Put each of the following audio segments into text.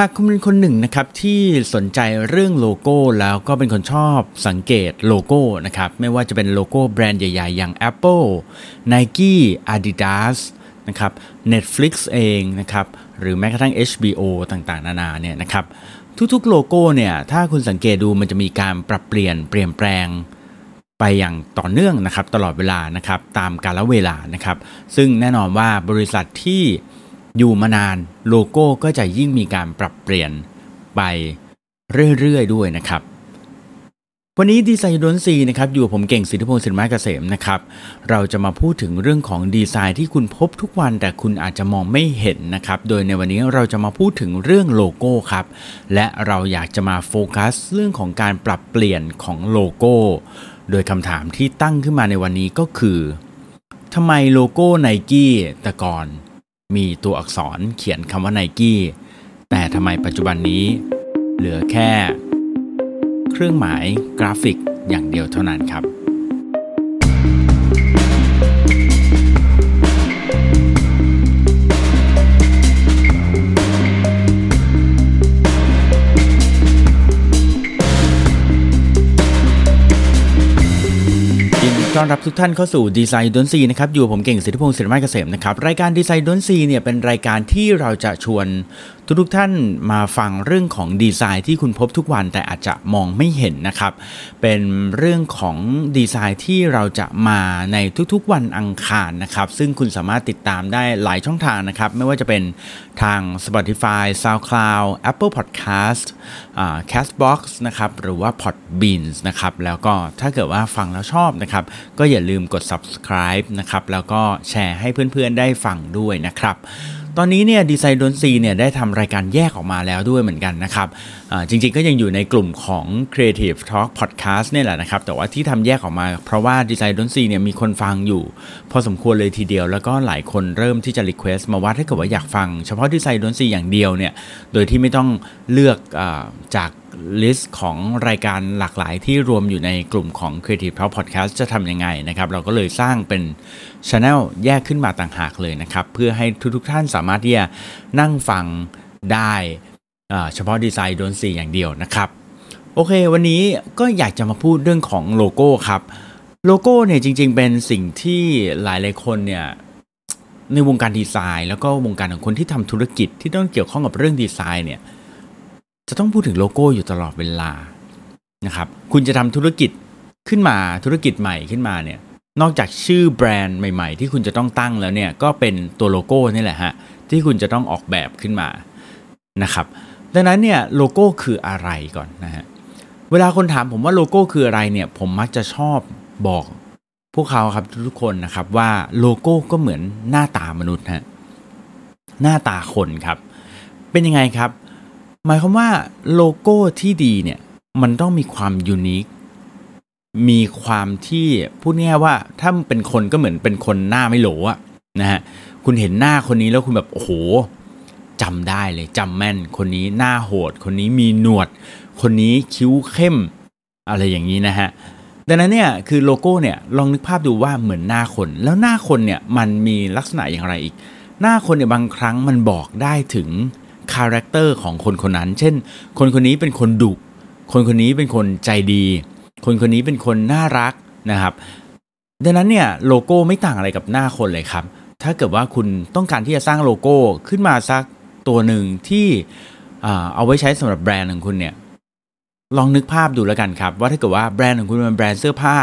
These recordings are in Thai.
หากคุณเป็นคนหนึ่งนะครับที่สนใจเรื่องโลโก้แล้วก็เป็นคนชอบสังเกตโลโก้นะครับไม่ว่าจะเป็นโลโก้แบรนด์ใหญ่ ๆ อย่าง Apple Nike Adidas นะครับ Netflix เองนะครับหรือแม้กระทั่ง HBO ต่างๆ นานาเนี่ยนะครับทุกๆ โลโก้เนี่ยถ้าคุณสังเกตดูมันจะมีการปรับเปลี่ยนเปลี่ยนแปลงไปอย่างต่อเนื่องนะครับตลอดเวลานะครับตามกาลเวลานะครับซึ่งแน่นอนว่าบริษัทที่ อยู่มานานโลโก้ก็จะยิ่งมีการปรับเปลี่ยนไปเรื่อยๆ ด้วยนะครับ วันนี้ Design You Don't See นะครับอยู่กับผมเก่งสิทธิพงศ์ศิริมาศเกษมนะครับ เราจะมาพูดถึงเรื่องของดีไซน์ที่คุณพบทุกวันแต่คุณอาจจะมองไม่เห็นนะครับ โดยในวันนี้เราจะมาพูดถึงเรื่องโลโก้ครับ และเราอยากจะมาโฟกัสเรื่องของการปรับเปลี่ยนของโลโก้ โดยคำถามที่ตั้งขึ้นมาในวันนี้ก็คือทำไมโลโก้ไนกี้แต่ก่อน มีตัวอักษรเขียนคำว่าไนกี้แต่ทำไมปัจจุบันนี้ เหลือแค่ เครื่องหมายกราฟิกอย่างเดียวเท่านั้นครับ ต้อนรับทุกท่านเข้าสู่ดีไซน์ดนซีนะครับอยู่ผมเก่งสิทธิพงศ์ศิริมาเกษมนะครับรายการดีไซน์ดนซีเนี่ยเป็นรายการที่เราจะชวนทุกทุกท่านมาฟังเรื่องของดีไซน์ที่คุณพบทุกวันแต่อาจจะมองไม่เห็นนะครับ เป็นเรื่องของดีไซน์ที่เราจะมาในทุกๆวันอังคารนะครับ ซึ่งคุณสามารถติดตามได้หลายช่องทางนะครับ ไม่ว่าจะเป็นทาง Spotify, SoundCloud, Apple Podcast, Castbox นะครับหรือว่า Podbean นะครับแล้วก็ถ้าเกิดว่าฟังแล้วชอบนะครับก็อย่าลืมกด subscribe นะครับแล้วก็แชร์ให้เพื่อนๆได้ฟังด้วยนะครับ ตอนนี้เนี่ย Design You Don't See เนี่ยได้ทำรายการแยกออกมาแล้วด้วยเหมือนกันนะครับจริงๆก็ยังอยู่ในกลุ่มของ Creative Talk Podcast เนี่ยแหละนะครับ แต่ว่าที่ทำแยกออกมา เพราะว่า Design You Don't See เนี่ยมีคนฟังอยู่ พอสมควรเลยทีเดียว แล้วก็หลายคนเริ่มที่จะ request มาว่าถ้าเกิดว่าอยากฟัง เฉพาะ Design You Don't See อย่างเดียวเนี่ยโดยที่ไม่ต้องเลือกจาก list ของรายการหลากหลายที่รวมอยู่ในกลุ่มของ Creative Talk Podcast จะทำยังไงนะครับ เราก็เลยสร้างเป็นช ANNEL แยกขึ้นมาต่างหากเลยนะครับ เพื่อให้ทุกๆท่านสามารถที่จะนั่งฟังได้เฉพาะ Design You Don't See อย่างเดียวนะครับ โอเค วันนี้ก็อยากจะมาพูดเรื่องของโลโก้ครับ โลโก้เนี่ยจริง ๆ เป็นสิ่งที่หลายๆคนเนี่ยในวงการดีไซน์ แล้วก็วงการของคนที่ทำธุรกิจที่ต้องเกี่ยวข้องกับเรื่องดีไซน์เนี่ย จะต้องพูดถึงโลโก้อยู่ตลอดเวลานะครับคุณจะทำธุรกิจขึ้นมาธุรกิจใหม่ขึ้นมาเนี่ยนอกจากชื่อแบรนด์ใหม่ๆ ที่คุณจะต้องตั้งแล้วเนี่ยก็เป็นตัวโลโก้นี่แหละฮะที่คุณจะต้องออกแบบขึ้นมานะครับดังนั้นเนี่ยโลโก้คืออะไรก่อนนะฮะเวลาคนถามผมว่าโลโก้คืออะไรเนี่ยผมมักจะชอบบอกพวกเขาครับทุกคนนะครับว่าโลโก้ก็เหมือนหน้าตามนุษย์ฮะหน้าตาคนครับ เป็นยังไงครับ หมายความว่าโลโก้ที่ดีเนี่ยมันต้องมีความยูนิค มีความที่พูดง่ายว่าถ้าเป็นคนก็เหมือนเป็นคนหน้าไม่โหลอะนะฮะคุณเห็นหน้าคนนี้แล้วคุณแบบโอ้โหจำได้เลยจำแม่น คนนี้หน้าโหด คนนี้มีหนวด คนนี้คิ้วเข้ม อะไรอย่างนี้นะฮะดังนั้นเนี่ยคือโลโก้เนี่ยลองนึกภาพดูว่าเหมือนหน้าคน แล้วหน้าคนเนี่ยมันมีลักษณะอย่างไรอีก หน้าคนเนี่ยบางครั้งมันบอกได้ถึง character ของคนคนนั้น เช่น คนคนนี้เป็นคนดุ คนคนนี้เป็นคนใจดี คนคนนี้เป็นคนน่ารักนะครับ ดังนั้นเนี่ยโลโก้ไม่ต่างอะไรกับหน้าคนเลยครับ ถ้าเกิดว่าคุณต้องการที่จะสร้างโลโก้ขึ้นมาสักตัวหนึ่งที่เอาไว้ใช้สำหรับแบรนด์ของคุณเนี่ย ลองนึกภาพดูแล้วกันครับ ว่าถ้าเกิดว่าแบรนด์ของคุณเป็นแบรนด์เสื้อผ้า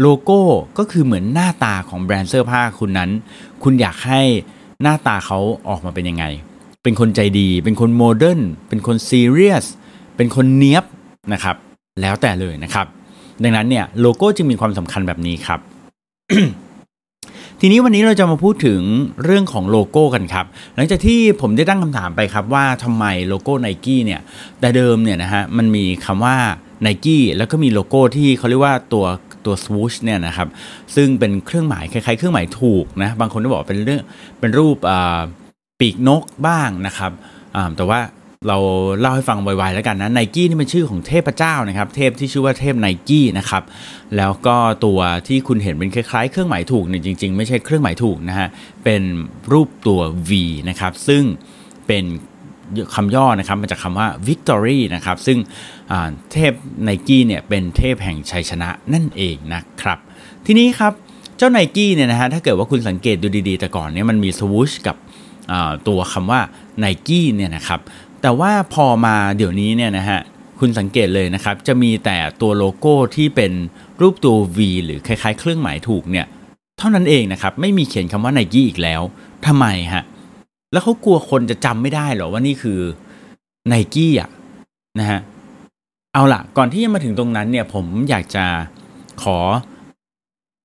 โลโก้ก็คือเหมือนหน้าตาของแบรนด์เสื้อผ้าคุณนั้น คุณอยากให้หน้าตาเขาออกมาเป็นยังไง เป็นคนใจดี เป็นคน modern เป็นคนซีเรียสเป็นคนเนี้ยบนะครับ แล้วแต่เลยนะครับ ดังนั้นเนี่ยโลโก้จึงมีความสำคัญแบบนี้ครับ ทีนี้วันนี้เราจะมาพูดถึงเรื่องของโลโก้กันครับ หลังจากที่ผมได้ตั้งคำถามไปครับว่าทำไมโลโก้ไนกี้เนี่ย แต่เดิมเนี่ยนะฮะมันมีคำว่าไนกี้แล้วก็มีโลโก้ที่เขาเรียกว่าตัวตัวสวูชเนี่ยนะครับซึ่งเป็นเครื่องหมายคล้ายๆ เครื่องหมายถูกนะบางคนก็บอกเป็นเรื่องเป็นรูปอ่า ปีกนกบ้างนะครับแต่ว่าเราเล่าให้ฟังไวๆแล้วกันนะไนกี้นี่เป็นชื่อของเทพเจ้านะครับ เทพที่ชื่อว่าเทพไนกี้นะครับ แล้วก็ตัวที่คุณเห็นเป็นคล้ายๆ เครื่องหมายถูกเนี่ยจริงๆ ไม่ใช่เครื่องหมายถูกนะฮะ เป็นรูปตัว V นะครับ ซึ่งเป็นคำย่อนะครับมาจากคำว่า victory นะครับ ซึ่งเทพไนกี้เนี่ยเป็นเทพแห่งชัยชนะนั่นเองนะครับ ทีนี้ครับ เจ้าไนกี้เนี่ยนะฮะถ้าเกิดว่าคุณสังเกตดูดีๆ แต่ก่อนเนี่ยมันมีสวูชกับ ตัวคำว่าไนกี้เนี่ยนะครับแต่ว่าพอมาเดี๋ยวนี้เนี่ยนะฮะคุณสังเกตเลยนะครับ จะมีแต่ตัวโลโก้ที่เป็นรูปตัว V หรือคล้ายๆ เครื่องหมายถูกเนี่ยเท่านั้นเองนะครับ ไม่มีเขียนคำว่าไนกี้อีกแล้วทำไมฮะแล้วเขากลัวคนจะจำไม่ได้หรอว่านี่คือไนกี้อะนะฮะเอาล่ะ ก่อนที่จะมาถึงตรงนั้นเนี่ยผมอยากจะขอ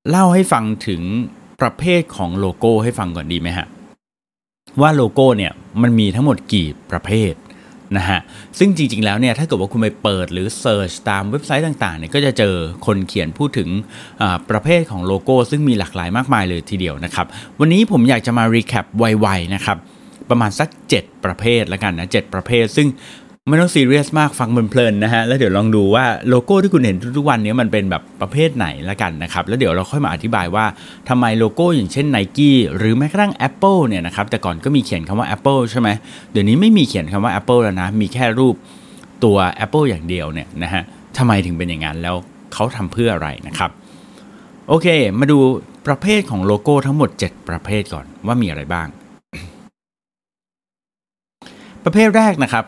เล่าให้ฟังถึงประเภทของโลโก้ให้ฟังก่อนดีไหมฮะ ว่าโลโก้เนี่ยมันมีทั้งหมดกี่ประเภทนะฮะซึ่งจริง ๆ แล้วเนี่ยถ้าเกิดว่าคุณไปเปิดหรือ search ตามเว็บไซต์ต่างๆเนี่ยก็จะเจอคนเขียนพูดถึงประเภทของโลโก้ ซึ่งมีหลากหลายมากมายเลยทีเดียวนะครับ วันนี้ผมอยากจะมา recap ไวๆนะครับประมาณสัก 7 ประเภทละกันนะ 7 ประเภท ซึ่ง ไม่ต้องซีเรียสมากฟังเพลินๆนะฮะแล้วเดี๋ยวลองดูว่าโลโก้ที่คุณเห็นทุกๆวันนี้มันเป็นแบบประเภทไหนละกันนะครับแล้วเดี๋ยวเราค่อยมาอธิบายว่าทำไมโลโก้อย่างเช่น n i กี้หรือแม้กระทั่ง Apple เนี่ยนะครับแต่ก่อนก็มีเขียนคำว่า Apple ใช่ไหมเดี๋ยวนี้ไม่มีเขียนคำว่า Apple แล้วนะมีแค่รูปตัว Apple อย่างเดียวเนี่ยนะฮะทำไมถึงเป็นอย่างนั้นแล้วเขาทำเพื่ออะไรนะครับโอเค มาดูประเภทของโลโก้ทั้งหมด 7 ประเภทก่อนว่ามีอะไรบ้าง ประเภทแรกนะครับ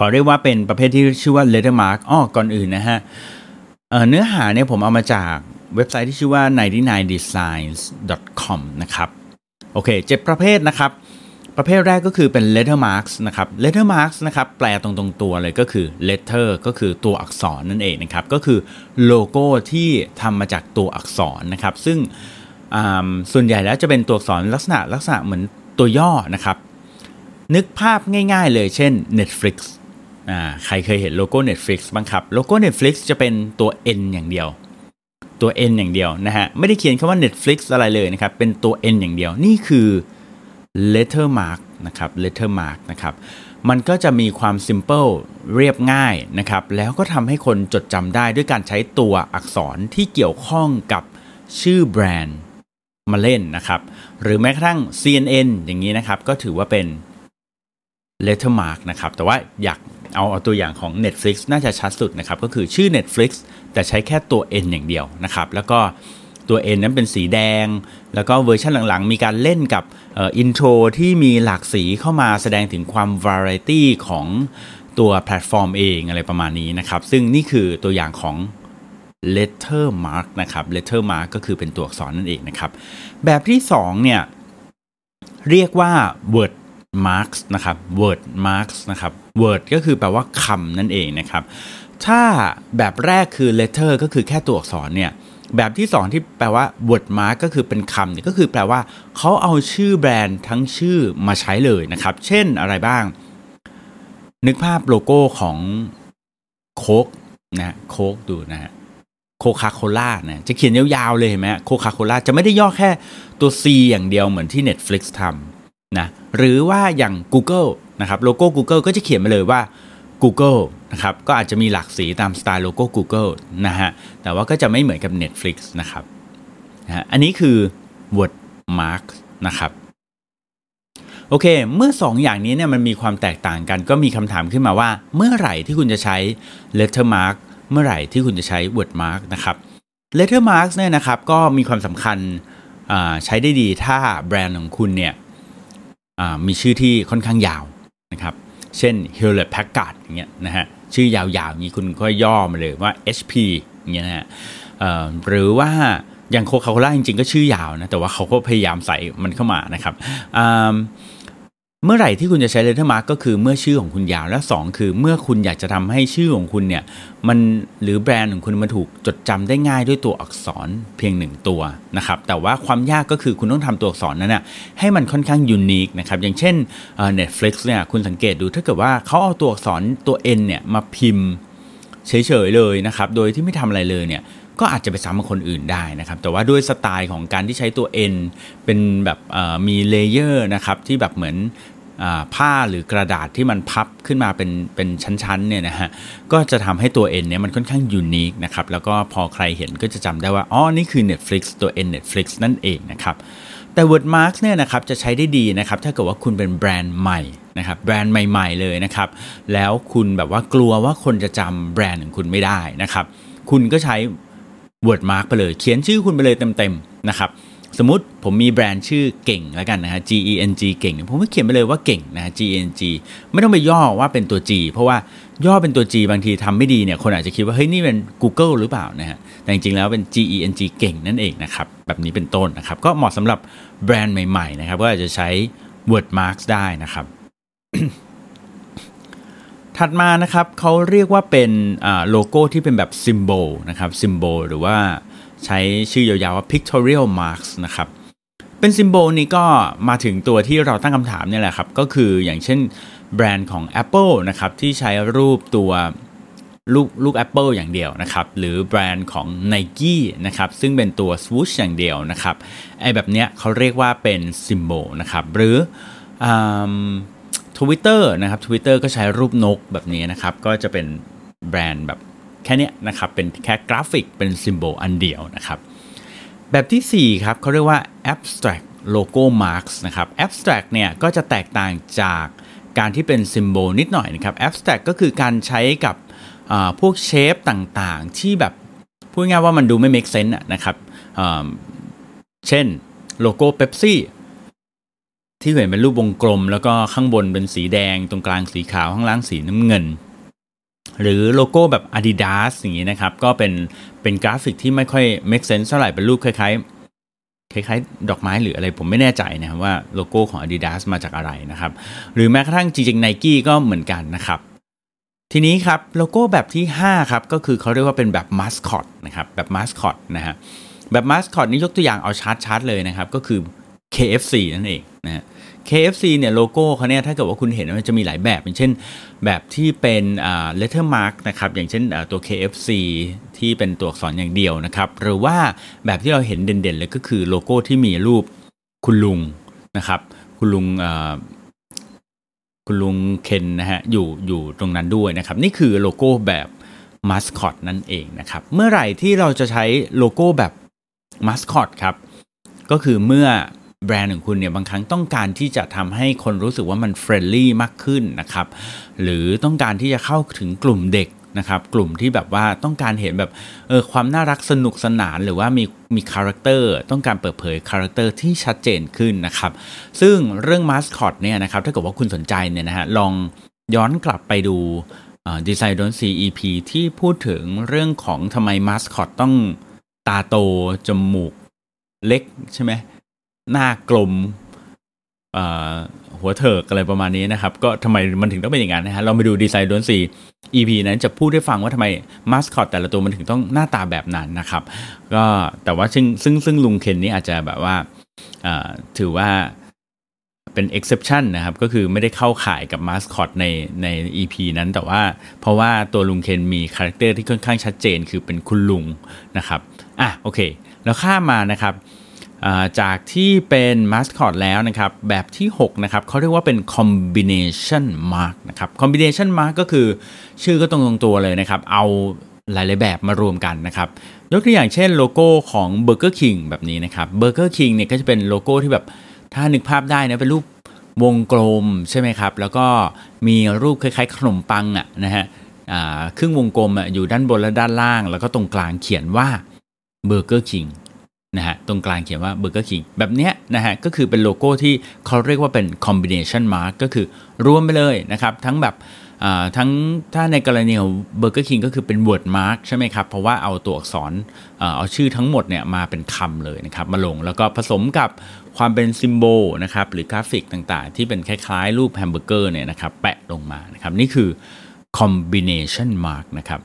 ขอเรียกว่าเป็นประเภทที่ชื่อว่า lettermark อ้อก่อนอื่นนะฮะเเนื้อหาเนี่ยผมเอามาจากเว็บไซต์ที่ชื่อว่า 99designs.com นะครับโอเคเจ็ดประเภทนะครับ ประเภทแรกก็คือเป็น lettermarks นะครับ lettermarks นะครับแปลตรงตรงตัวเลยก็คือ letter ก็คือตัวอักษรนั่นเองนะครับ ก็คือโลโก้ที่ทำมาจากตัวอักษรนะครับ ซึ่งส่วนใหญ่แล้วจะเป็นตัวอักษรลักษณะลักษณะเหมือนตัวย่อนะครับ นึกภาพง่ายๆเลยเช่น Netflix ใครเคยเห็นโลโก้ Netflix บ้างครับ โลโก้ Netflix จะเป็นตัว N อย่างเดียว ตัว N อย่างเดียวนะฮะ ไม่ได้เขียนคำว่า Netflix อะไรเลยนะครับ เป็นตัว N อย่างเดียว นี่คือ lettermark นะครับ lettermark นะครับ มันก็จะมีความ simple เรียบง่ายนะครับ แล้วก็ทำให้คนจดจำได้ด้วยการใช้ตัวอักษรที่เกี่ยวข้องกับชื่อแบรนด์มาเล่นนะครับ หรือแม้กระทั่ง CNN อย่างนี้นะครับ ก็ถือว่าเป็น lettermark นะครับ แต่ว่าอยาก เอาเอาตัวอย่างของ Netflix น่าจะชัดสุดนะครับก็คือชื่อ Netflix แต่ใช้แค่ตัว N อย่างเดียวนะครับแล้วก็ตัว N นั้นเป็นสีแดง แล้วก็เวอร์ชันหลังๆ มีการเล่นกับ intro ที่มีหลากสีเข้ามาแสดงถึงความวาไรตี้ของตัวแพลตฟอร์มเองอะไรประมาณนี้นะครับ ซึ่งนี่คือตัวอย่างของ letter mark นะครับ letter mark ก็คือเป็นตัวอักษรนั่นเองนะครับ แบบที่ 2 เนี่ย เรียกว่า word marks นะครับ word marks นะครับ word ก็คือแปลว่าคำนั่นเองนะครับ ถ้าแบบแรกคือ letter ก็คือแค่ตัวอักษรเนี่ย แบบที่2ที่แปลว่า word mark ก็คือเป็นคำเนี่ยก็คือแปลว่าเขาเอาชื่อแบรนด์ทั้งชื่อมาใช้เลยนะครับ เช่นอะไรบ้าง นึกภาพโลโก้ของโคกนะโคกดูนะฮะโคคาโคล่านะจะเขียนยาวๆเลยเห็นไหมโคคาโคล่าจะไม่ได้ย่อแค่ตัว C อย่างเดียวเหมือนที่ Netflix ทำ นะหรือว่าอย่าง Google นะครับโลโก้ Google ก็จะเขียนมาเลยว่า Google นะครับก็อาจจะมีหลากสีตามสไตล์โลโก้ Google นะฮะแต่ว่าก็จะไม่เหมือนกับ Netflix นะครับนะอันนี้คือ word mark นะครับโอเค เมื่อ 2 อย่างนี้เนี่ยมันมีความแตกต่างกัน ก็มีคำถามขึ้นมาว่า เมื่อไหร่ที่คุณจะใช้ letter mark เมื่อไหร่ที่คุณจะใช้ word mark นะครับ letter mark เนี่ยนะครับก็มีความสำคัญใช้ได้ดีถ้าแบรนด์ของคุณเนี่ย มีชื่อที่ค่อนข้างยาวนะครับ เช่น Hewlett Packard อย่างเงี้ยนะฮะชื่อยาวๆอย่างนี้คุณก็ย่อมาเลยว่า HP อย่างเงี้ยนะฮะหรือว่าอย่าง Coca-Cola จริงๆ ก็ชื่อยาวนะ แต่ว่าเขาก็พยายามใส่มันเข้ามานะครับ เมื่อไหร่ที่คุณจะใช้ lettermark ก็คือเมื่อชื่อของคุณยาวและ 2 คือเมื่อคุณอยากจะทำให้ชื่อของคุณเนี่ยมันหรือแบรนด์ของคุณมันถูกจดจำได้ง่ายด้วยตัวอักษรเพียงหนึ่งตัวนะครับแต่ว่าความยากก็คือคุณต้องทำตัวอักษรนั้นนะให้มันค่อนข้าง unique นะครับอย่างเช่น Netflix เนี่ยคุณสังเกตดูถ้าเกิดว่าเขาเอาตัวอักษรตัว N เนี่ยมาพิมพ์เฉยๆเลยนะครับโดยที่ไม่ทำอะไรเลยเนี่ย ก็อาจจะไปซ้ำกับคนอื่นได้นะครับ แต่ว่าด้วยสไตล์ของการที่ใช้ตัว N เป็นแบบมี layer นะครับที่แบบเหมือนผ้าหรือกระดาษที่มันพับขึ้นมาเป็นเป็นชั้นๆเนี่ยนะฮะก็จะทำให้ตัว N เนี่ยมันค่อนข้าง unique นะครับแล้วก็พอใครเห็นก็จะจำได้ว่าอ๋อนี่คือ Netflix ตัว N Netflix นั่นเองนะครับแต่ Wordmark เนี่ยนะครับจะใช้ได้ดีนะครับถ้าเกิดว่าคุณเป็นแบรนด์ใหม่นะครับแบรนด์ใหม่ๆเลยนะครับแล้วคุณแบบว่ากลัวว่าคนจะจำแบรนด์ของคุณไม่ได้นะครับคุณก็ใช้ word mark ไปเลย เขียนชื่อคุณไปเลยเต็มๆนะครับสมมติผมมีแบรนด์ชื่อเก่งแล้วกันนะฮะ G E N G เก่ง ผมก็เขียนไปเลยว่าเก่งนะฮะ G E N G ไม่ต้องไปย่อว่าเป็นตัว G เพราะว่าย่อเป็นตัว G บางทีทำไม่ดีเนี่ยคนอาจจะคิดว่าเฮ้ยนี่เป็น Google หรือเปล่านะฮะแต่จริงๆแล้วเป็น G E N G เก่งนั่นเองนะครับแบบนี้เป็นต้นนะครับก็เหมาะสำหรับแบรนด์ใหม่ๆนะครับก็อาจจะใช้ word marks ได้นะครับ ถัดมานะครับเขาเรียกว่าเป็นโลโก้ที่เป็นแบบ symbol นะครับ symbol หรือว่าใช้ชื่อยาวๆว่า pictorial marks นะครับเป็น symbol นี้ก็มาถึงตัวที่เราตั้งคำถามเนี่ยแหละครับ ก็คืออย่างเช่นแบรนด์ของ Apple นะครับที่ใช้รูปตัวลูกลูก Apple อย่างเดียวนะครับ หรือแบรนด์ของ Nike นะครับซึ่งเป็นตัว swoosh อย่างเดียวนะครับไอแบบเนี้ยเขาเรียกว่าเป็น symbol นะครับหรือ ทวิตเตอร์นะครับ Twitter ก็ใช้รูปนกแบบนี้นะครับ ก็จะเป็นแบรนด์แบบแค่นี้นะครับ เป็นแค่กราฟิกเป็น symbol อันเดียวนะครับ แบบที่ 4 ครับเขาเรียกว่า abstract logo marks นะครับ abstract เนี่ยก็จะแตกต่างจากการที่เป็น symbol นิดหน่อยนะครับ abstract ก็คือการใช้กับพวกเชฟต่างๆ ที่แบบพูดง่ายว่ามันดูไม่ make sense นะครับ เช่นโลโก้เ e p ซี่ ที่เห็นเป็นรูปวงกลม แล้วก็ข้างบนเป็นสีแดง ตรงกลางสีขาวข้างล่างสีน้ำเงิน หรือโลโก้แบบ Adidas อย่างนี้นะครับ ก็เป็นเป็นกราฟิกที่ไม่ค่อย make sense เท่าไหร่เป็นรูปคล้ายๆคล้ายๆ ดอกไม้หรืออะไรผมไม่แน่ใจนะครับว่าโลโก้ของ Adidas มาจากอะไรนะครับ หรือแม้กระทั่งจริงๆ Nike ก็เหมือนกันนะครับ ทีนี้ครับโลโก้แบบที่ 5 ครับ ก็คือเขาเรียกว่าเป็นแบบมาสคอตนะครับแบบมาสคอตนะฮะแบบมาสคอตนี้ยกตัวอย่างเอาชัดๆเลยนะครับ ก็คือ KFC นั่นเองนะฮะ KFC เนี่ยโลโก้เขาเนี่ยถ้าเกิดว่าคุณเห็นมันจะมีหลายแบบ อย่างเช่นแบบที่เป็นอ่า letter mark นะครับอย่างเช่นตัว KFC ที่เป็นตัวอักษรอย่างเดียวนะครับหรือว่าแบบที่เราเห็นเด่นๆเลยก็คือโลโก้ที่มีรูปคุณลุงนะครับคุณลุงคุณลุงเคนนะฮะอยู่อยู่ตรงนั้นด้วยนะครับนี่คือโลโก้แบบมาสคอตนั่นเองนะครับเมื่อไหร่ที่เราจะใช้โลโก้แบบมาสคอตครับก็คือเมื่อ แบรนด์ของคุณเนี่ยบางครั้งต้องการที่จะทำให้คนรู้สึกว่ามัน friendly มากขึ้นนะครับ หรือต้องการที่จะเข้าถึงกลุ่มเด็กนะครับกลุ่มที่แบบว่าต้องการเห็นแบบเออความน่ารักสนุกสนานหรือว่ามีมีคาแรคเตอร์ต้องการเปิดเผยคาแรคเตอร์ที่ชัดเจนขึ้นนะครับ ซึ่งเรื่องมาสคอตเนี่ยนะครับถ้าเกิดว่าคุณสนใจเนี่ยนะฮะลองย้อนกลับไปดู Design You Don't See EP ที่พูดถึงเรื่องของทำไมมาสคอตต้องตาโต จมูกเล็กใช่ไหม หน้ากลมหัวเถิกอะไรประมาณนี้นะครับ ก็ทำไมมันถึงต้องเป็นอย่างนั้นนะฮะเราไปดู Design You Don't See EP นั้นจะพูดให้ฟังว่าทำไมมาสคอตแต่ละตัวมันถึงต้องหน้าตาแบบนั้นนะครับ ก็แต่ว่าซึ่งซึ่งซึ่งลุงเคนนี่อาจจะแบบว่าถือว่าเป็น exception นะครับ ก็คือไม่ได้เข้าข่ายกับมาสคอตในใน EP นั้นแต่ว่าเพราะว่าตัวลุงเคนมีคาแรคเตอร์ที่ค่อนข้างชัดเจน คือเป็นคุณลุงนะครับอะโอเค แล้วข้ามมานะครับ จากที่เป็นมาสคอตแล้วนะครับ แบบที่6นะครับเขาเรียกว่าเป็น combination mark นะครับ combination mark ก็คือชื่อก็ตรงตรงตัวเลยนะครับ เอาหลาย ๆ แบบมารวมกันนะครับยกตัวอย่างเช่นโลโก้ของ Burger King แบบนี้นะครับ Burger King เนี่ยก็จะเป็นโลโก้ที่แบบถ้านึกภาพได้นะเป็นรูปวงกลมใช่ไหมครับ แล้วก็มีรูปคล้าย ๆ ขนมปังอะนะฮะครึ่งวงกลมอยู่ด้านบนและด้านล่าง แล้วก็ตรงกลางเขียนว่า Burger King นะฮะตรงกลางเขียนว่า Burger King แบบเนี้ยนะฮะก็คือเป็นโลโก้ที่เขาเรียกว่าเป็น combination mark ก็คือรวมไปเลยนะครับ ทั้งแบบทั้งถ้าในกรณีของ Burger King ก็คือเป็น word mark ใช่ไหมครับ เพราะว่าเอาตัวอักษรเอาชื่อทั้งหมดเนี่ยมาเป็นคำเลยนะครับ มาลงแล้วก็ผสมกับความเป็น symbol นะครับ หรือกราฟิกต่างๆ ที่เป็นคล้ายๆ รูปแฮมเบอร์เกอร์เนี่ยนะครับ แปะลงมานะครับ นี่คือ combination mark นะครับ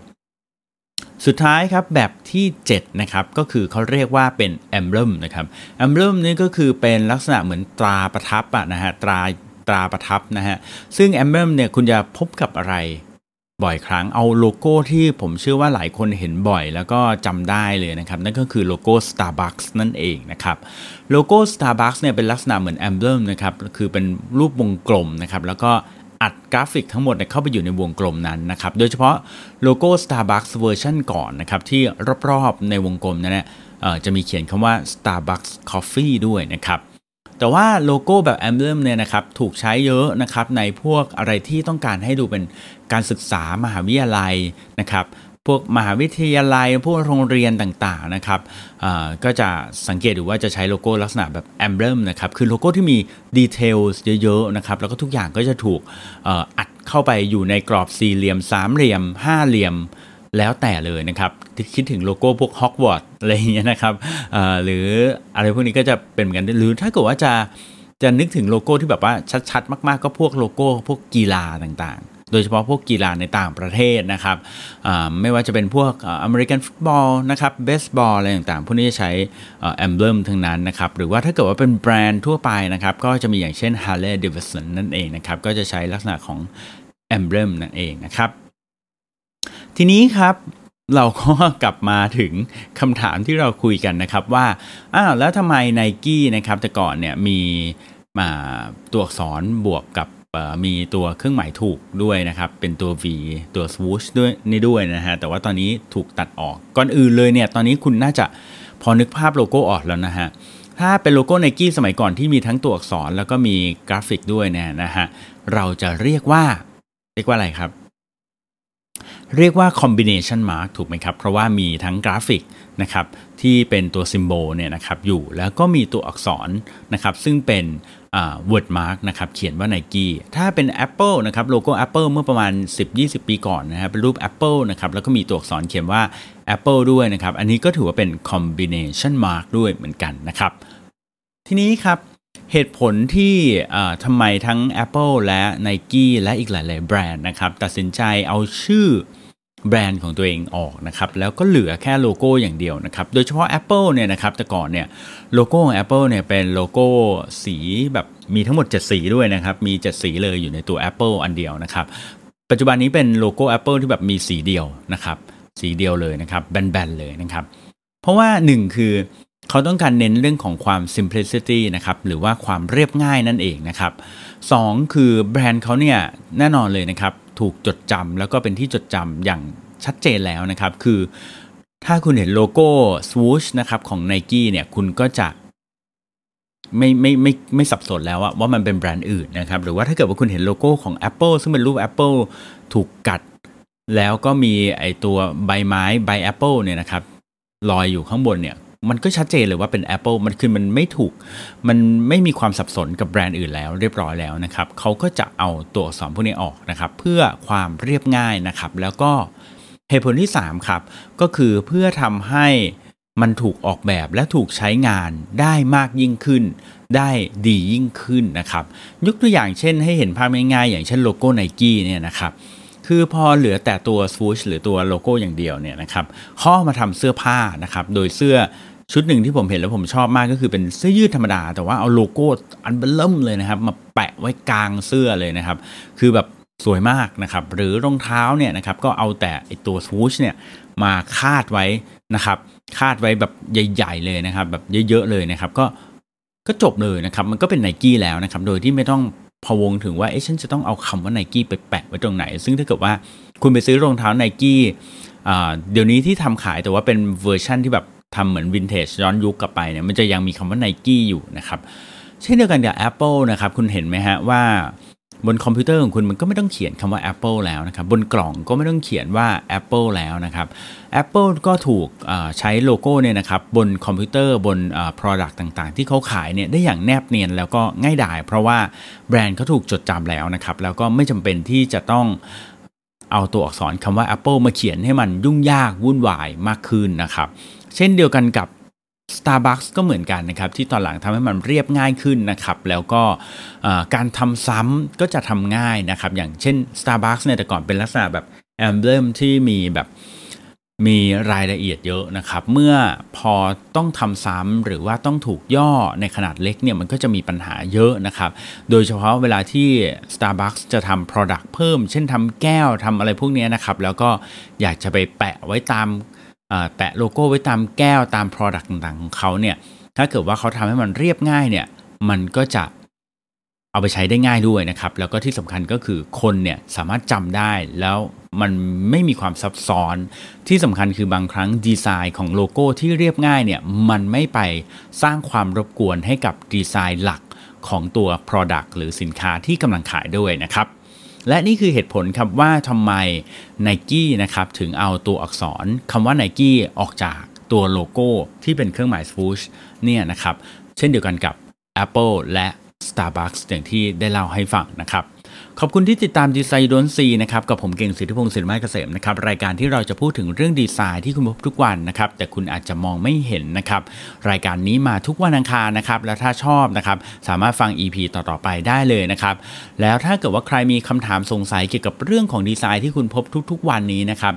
สุดท้ายครับแบบที่7นะครับก็คือเขาเรียกว่าเป็น emblem นะครับ emblem นี่ก็คือเป็นลักษณะเหมือนตราประทับอะนะฮะตราตราประทับนะฮะซึ่ง emblem เนี่ยคุณจะพบกับอะไรบ่อยครั้งเอาโลโก้ที่ผมเชื่อว่าหลายคนเห็นบ่อย แล้วก็จำได้เลยนะครับ นั่นก็คือโลโก้ Starbucks นั่นเองนะครับโลโก้ Starbucks เนี่ยเป็นลักษณะเหมือน emblem นะครับคือเป็นรูปวงกลมนะครับแล้วก็ อัดกราฟิกทั้งหมดเข้าไปอยู่ในวงกลมนั้นนะครับ โดยเฉพาะโลโก้ Starbucks เวอร์ชันก่อนนะครับ ที่รอบๆในวงกลมนั้นจะมีเขียนคำว่า Starbucks Coffee ด้วยนะครับ แต่ว่าโลโก้แบบ emblem เนี่ยนะครับถูกใช้เยอะนะครับในพวกอะไรที่ต้องการให้ดูเป็นการศึกษามหาวิทยาลัยนะครับ พวกมหาวิทยาลัย พวกโรงเรียนต่างๆนะครับก็จะสังเกตดูว่าจะใช้โลโก้ลักษณะแบบ emblem นะครับคือโลโก้ที่มี detail เยอะๆนะครับแล้วก็ทุกอย่างก็จะถูกอัดเข้าไปอยู่ในกรอบสี่เหลี่ยมสามเหลี่ยมห้าเหลี่ยมแล้วแต่เลยนะครับคิดถึงโลโก้พวกฮอกวอตส์อะไรอย่างเงี้ยนะครับหรืออะไรพวกนี้ก็จะเป็นเหมือนกันหรือถ้าเกิดว่าจะจะนึกถึงโลโก้ที่แบบว่าชัดๆ มากๆ ก็พวกโลโก้พวกกีฬาต่างๆ โดยเฉพาะพวกกีฬาในต่างประเทศนะครับไม่ว่าจะเป็นพวกอเมริกันฟุตบอลนะครับเบสบอลอะไรต่างๆ พวกนี้จะใช้ emblem ทั้งนั้นนะครับ หรือว่าถ้าเกิดว่าเป็นแบรนด์ทั่วไปนะครับ ก็จะมีอย่างเช่น Harley Davidson นั่นเองนะครับ ก็จะใช้ลักษณะของemblem นั่นเองนะครับ ทีนี้ครับเราก็กลับมาถึงคำถามที่เราคุยกันนะครับว่าอ้าวแล้วทำไมไนกี้นะครับแต่ก่อนเนี่ยมีมาตัวอักษรบวกกับ มีตัวเครื่องหมายถูกด้วยนะครับ เป็นตัว V ตัว swoosh ด้วยนี่ด้วยนะฮะ แต่ว่าตอนนี้ถูกตัดออก ก่อนอื่นเลยเนี่ย ตอนนี้คุณน่าจะพอนึกภาพโลโก้ออกแล้วนะฮะ ถ้าเป็นโลโก้ไนกี้สมัยก่อนที่มีทั้งตัวอักษรแล้วก็มีกราฟิกด้วยเนี่ยนะฮะ เราจะเรียกว่า เรียกว่าอะไรครับ เรียกว่า combination mark ถูกไหมครับ เพราะว่ามีทั้งกราฟิกนะครับ ที่เป็นตัว symbol เนี่ยนะครับอยู่แล้วก็มีตัวอักษรนะครับซึ่งเป็น word mark นะครับเขียนว่า Nike ถ้าเป็น Apple นะครับโลโก้ Apple เมื่อประมาณ 10-20 ปีก่อนนะครับเป็นรูป Apple นะครับแล้วก็มีตัวอักษรเขียนว่า Apple ด้วยนะครับอันนี้ก็ถือว่าเป็น combination mark ด้วยเหมือนกันนะครับทีนี้ครับเหตุผลที่ทำไมทั้ง Apple และ Nike และอีกหลาย ๆ แบรนด์นะครับตัดสินใจเอาชื่อ แบรนด์ของตัวเองออกนะครับแล้วก็เหลือแค่โลโก้อย่างเดียวนะครับโดยเฉพาะ Apple เนี่ยนะครับแต่ก่อนเนี่ยโลโก้ของ Apple เนี่ยเป็นโลโก้สีแบบมีทั้งหมด 7 สีด้วยนะครับมี 7 สีเลยอยู่ในตัว Apple อันเดียวนะครับปัจจุบันนี้เป็นโลโก้ Apple ที่แบบมีสีเดียวนะครับสีเดียวเลยนะครับแบนๆเลยนะครับเพราะว่า 1 คือเขาต้องการเน้นเรื่องของความ simplicity นะครับหรือว่าความเรียบง่ายนั่นเองนะครับสคือแบรนด์เขาเนี่ยแน่นอนเลยนะครับ ถูกจดจำแล้วก็เป็นที่จดจำอย่างชัดเจนแล้วนะครับ คือถ้าคุณเห็นโลโก้ swoosh นะครับของ n i กี้เนี่ยคุณก็จะไม่ไม่ไม่ไม่สับสนแล้วว่ามันเป็นแบรนด์อื่นนะครับ หรือว่าถ้าเกิดว่าคุณเห็นโลโก้ของ Apple ซึ่งเป็นรูป Apple ถูกกัด แล้วก็มีไอตัวใบไม้ใบ Apple เนี่ยนะครับลอยอยู่ข้างบนเนี่ย มันก็ชัดเจนเลยว่าเป็น Apple มันคือมันไม่ถูก มันไม่มีความสับสนกับแบรนด์อื่นแล้วเรียบร้อยแล้วนะครับเขาก็จะเอาตัวอักษรพวกนี้ออกนะครับ เพื่อความเรียบง่ายนะครับ แล้วก็เหตุผลที่ 3 ครับ ก็คือเพื่อทำให้มันถูกออกแบบและถูกใช้งานได้มากยิ่งขึ้น ได้ดียิ่งขึ้นนะครับ ยกตัวอย่างเช่นให้เห็นภาพง่ายๆ อย่างเช่นโลโก้ไนกี้เนี่ยนะครับคือพอเหลือแต่ตัว swoosh หรือตัวโลโก้อย่างเดียวเนี่ยนะครับพอมาทำเสื้อผ้านะครับ โดยเสื้อ ชุดหนึ่งที่ผมเห็นแล้วผมชอบมากก็คือเป็นเสื้อยืดธรรมดา แต่ว่าเอาโลโก้อันเบ้อเริ่มเลยนะครับ มาแปะไว้กลางเสื้อเลยนะครับ คือแบบสวยมากนะครับ หรือรองเท้าเนี่ยนะครับก็เอาแต่ไอตัว swoosh เนี่ยมาคาดไว้นะครับ คาดไว้แบบใหญ่ ๆ เลยนะครับ แบบเยอะๆเลยนะครับ ก็ก็จบเลยนะครับ มันก็เป็นไนกี้แล้วนะครับ โดยที่ไม่ต้องพะวงถึงว่าเอ๊ะฉันจะต้องเอาคำว่าไนกี้ไปแปะไว้ตรงไหน ซึ่งถ้าเกิดว่าคุณไปซื้อรองเท้าไนกี้เดี๋ยวนี้ที่ทำขายแต่ว่าเป็นเวอร์ชั่นที่แบบ ทำเหมือนวินเทจย้อนยุคกลับไปเนี่ยมันจะยังมีคำว่าไนกี้อยู่นะครับเช่นเดียวกันกับ Apple นะครับคุณเห็นไหมฮะว่าบนคอมพิวเตอร์ของคุณมันก็ไม่ต้องเขียนคำว่า Apple แล้วนะครับบนกล่องก็ไม่ต้องเขียนว่า Apple แล้วนะครับ Apple ก็ถูกใช้โลโก้เนี่ยนะครับบนคอมพิวเตอร์บน Product ต่างๆ ที่เขาขายเนี่ยได้อย่างแนบเนียนแล้วก็ง่ายดาย เพราะว่าแบรนด์เขาถูกจดจำแล้วนะครับแล้วก็ไม่จำเป็นที่จะต้องเอาตัวอักษรคำว่า Apple มาเขียนให้มันยุ่งยากวุ่นวายมากขึ้นนะครับ เช่นเดียวกันกับ Starbucks ก็เหมือนกันนะครับ ที่ตอนหลังทำให้มันเรียบง่ายขึ้นนะครับ แล้วก็การทำซ้ำก็จะทำง่ายนะครับ อย่างเช่น Starbucks เนี่ยแต่ก่อนเป็นลักษณะแบบแอมเบลมที่มีแบบมีรายละเอียดเยอะนะครับ เมื่อพอต้องทำซ้ำหรือว่าต้องถูกย่อในขนาดเล็กเนี่ยมันก็จะมีปัญหาเยอะนะครับ โดยเฉพาะเวลาที่ Starbucks จะทำ Product เพิ่ม เช่นทำแก้วทำอะไรพวกนี้นะครับ แล้วก็อยากจะไปแปะไว้ตาม แปะโลโก้ไว้ตามแก้วตาม Product ต่างๆของเขาเนี่ยถ้าเกิดว่าเขาทำให้มันเรียบง่ายเนี่ยมันก็จะเอาไปใช้ได้ง่ายด้วยนะครับ แล้วก็ที่สำคัญก็คือคนเนี่ยสามารถจำได้แล้วมันไม่มีความซับซ้อน ที่สำคัญคือบางครั้งดีไซน์ของโลโก้ที่เรียบง่ายเนี่ยมันไม่ไปสร้างความรบกวนให้กับดีไซน์หลักของตัว Product หรือสินค้าที่กำลังขายด้วยนะครับ และนี่คือเหตุผลครับว่าทำไมไนกี้นะครับถึงเอาตัวอักษรคำว่าไนกี้ออกจากตัวโลโก้ที่เป็นเครื่องหมายสฟูชเนี่ยนะครับ เช่นเดียวกันกับ Apple และ Starbucks อย่างที่ได้เล่าให้ฟังนะครับ ขอบคุณที่ติดตามดีไซน์ดนซีนะครับกับผมเก่งสิทธิพงศ์สิริมาเกษมนะครับรายการที่เราจะพูดถึงเรื่องดีไซน์ที่คุณพบทุกวันนะครับแต่คุณอาจจะมองไม่เห็นนะครับรายการนี้มาทุกวันอังคารนะครับแล้วถ้าชอบนะครับสามารถฟัง EP ต่อๆไปได้เลยนะครับแล้วถ้าเกิดว่าใครมีคำถามสงสัยเกี่ยวกับเรื่องของดีไซน์ที่คุณพบทุก ๆ วันนี้นะครับ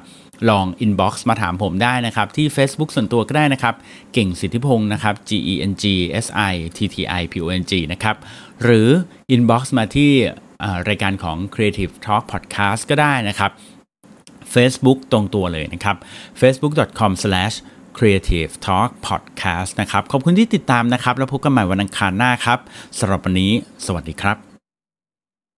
ลอง inbox มาถามผมได้นะครับ ที่ Facebook ส่วนตัวก็ได้นะครับ เก่งสิทธิพงศ์นะครับ G E N G S I T T I P O N G นะครับ หรือ inbox มาที่ รายการของ Creative Talk Podcast ก็ได้นะครับ Facebook ตรงตัวเลยนะครับ facebook.com/creative talk podcast นะครับ ขอบคุณที่ติดตามนะครับ แล้วพบกันใหม่วันอังคารหน้าครับสำหรับวันนี้ สวัสดีครับ